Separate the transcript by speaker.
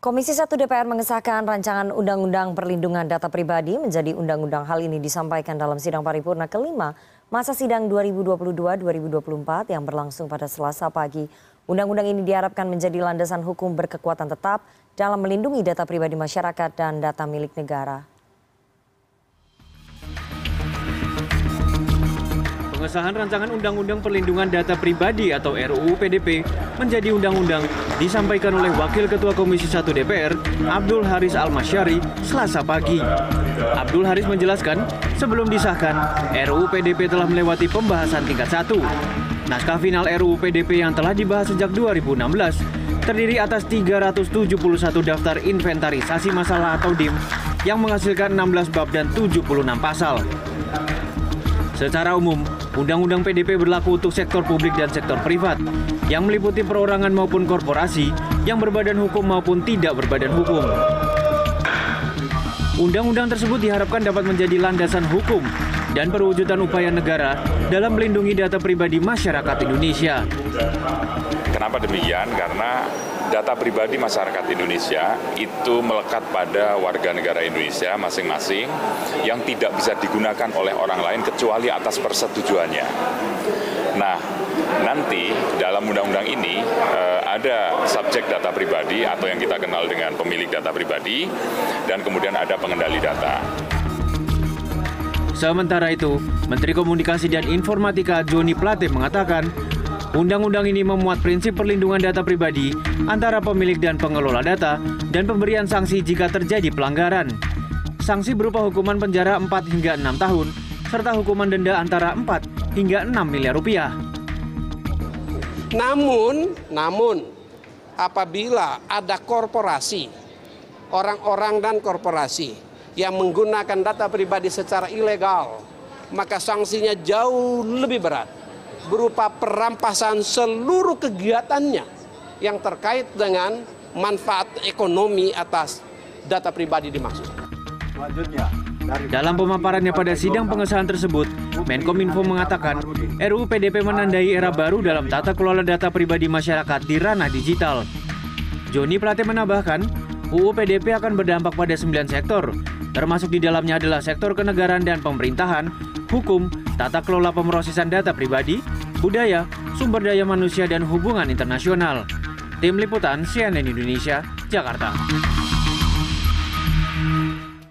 Speaker 1: Komisi 1 DPR mengesahkan rancangan Undang-Undang Perlindungan Data Pribadi menjadi undang-undang hal ini disampaikan dalam sidang paripurna kelima masa sidang 2022-2024 yang berlangsung pada Selasa pagi. Undang-undang ini diharapkan menjadi landasan hukum berkekuatan tetap dalam melindungi data pribadi masyarakat dan data milik negara.
Speaker 2: Pengesahan rancangan Undang-Undang Perlindungan Data Pribadi atau RUU PDP menjadi undang-undang disampaikan oleh Wakil Ketua Komisi 1 DPR, Abdul Haris Almasyari, Selasa pagi. Abdul Haris menjelaskan, sebelum disahkan, RUU PDP telah melewati pembahasan tingkat 1. Naskah final RUU PDP yang telah dibahas sejak 2016 terdiri atas 371 daftar inventarisasi masalah atau DIM yang menghasilkan 16 bab dan 76 pasal. Secara umum, Undang-Undang PDP berlaku untuk sektor publik dan sektor privat, yang meliputi perorangan maupun korporasi yang berbadan hukum maupun tidak berbadan hukum. Undang-undang tersebut diharapkan dapat menjadi landasan hukum dan perwujudan upaya negara dalam melindungi data pribadi masyarakat Indonesia.
Speaker 3: Kenapa demikian? Karena data pribadi masyarakat Indonesia itu melekat pada warga negara Indonesia masing-masing yang tidak bisa digunakan oleh orang lain kecuali atas persetujuannya. Nah, nanti dalam undang-undang ini eh, ada subjek data pribadi atau yang kita kenal dengan pemilik data pribadi dan kemudian ada pengendali data.
Speaker 2: Sementara itu, Menteri Komunikasi dan Informatika Joni Plate mengatakan Undang-undang ini memuat prinsip perlindungan data pribadi antara pemilik dan pengelola data dan pemberian sanksi jika terjadi pelanggaran. Sanksi berupa hukuman penjara 4 hingga 6 tahun serta hukuman denda antara 4 hingga 6 miliar rupiah.
Speaker 4: Namun, namun apabila ada korporasi, orang-orang dan korporasi yang menggunakan data pribadi secara ilegal, maka sanksinya jauh lebih berat berupa perampasan seluruh kegiatannya yang terkait dengan manfaat ekonomi atas data pribadi dimaksud.
Speaker 2: Dalam pemaparannya pada sidang pengesahan tersebut, Menkominfo mengatakan RUU PDP menandai era baru dalam tata kelola data pribadi masyarakat di ranah digital. Joni Plate menambahkan, UU PDP akan berdampak pada sembilan sektor, termasuk di dalamnya adalah sektor kenegaraan dan pemerintahan, hukum, tata kelola pemrosesan data pribadi, budaya, sumber daya manusia dan hubungan internasional. Tim Liputan CNN Indonesia, Jakarta.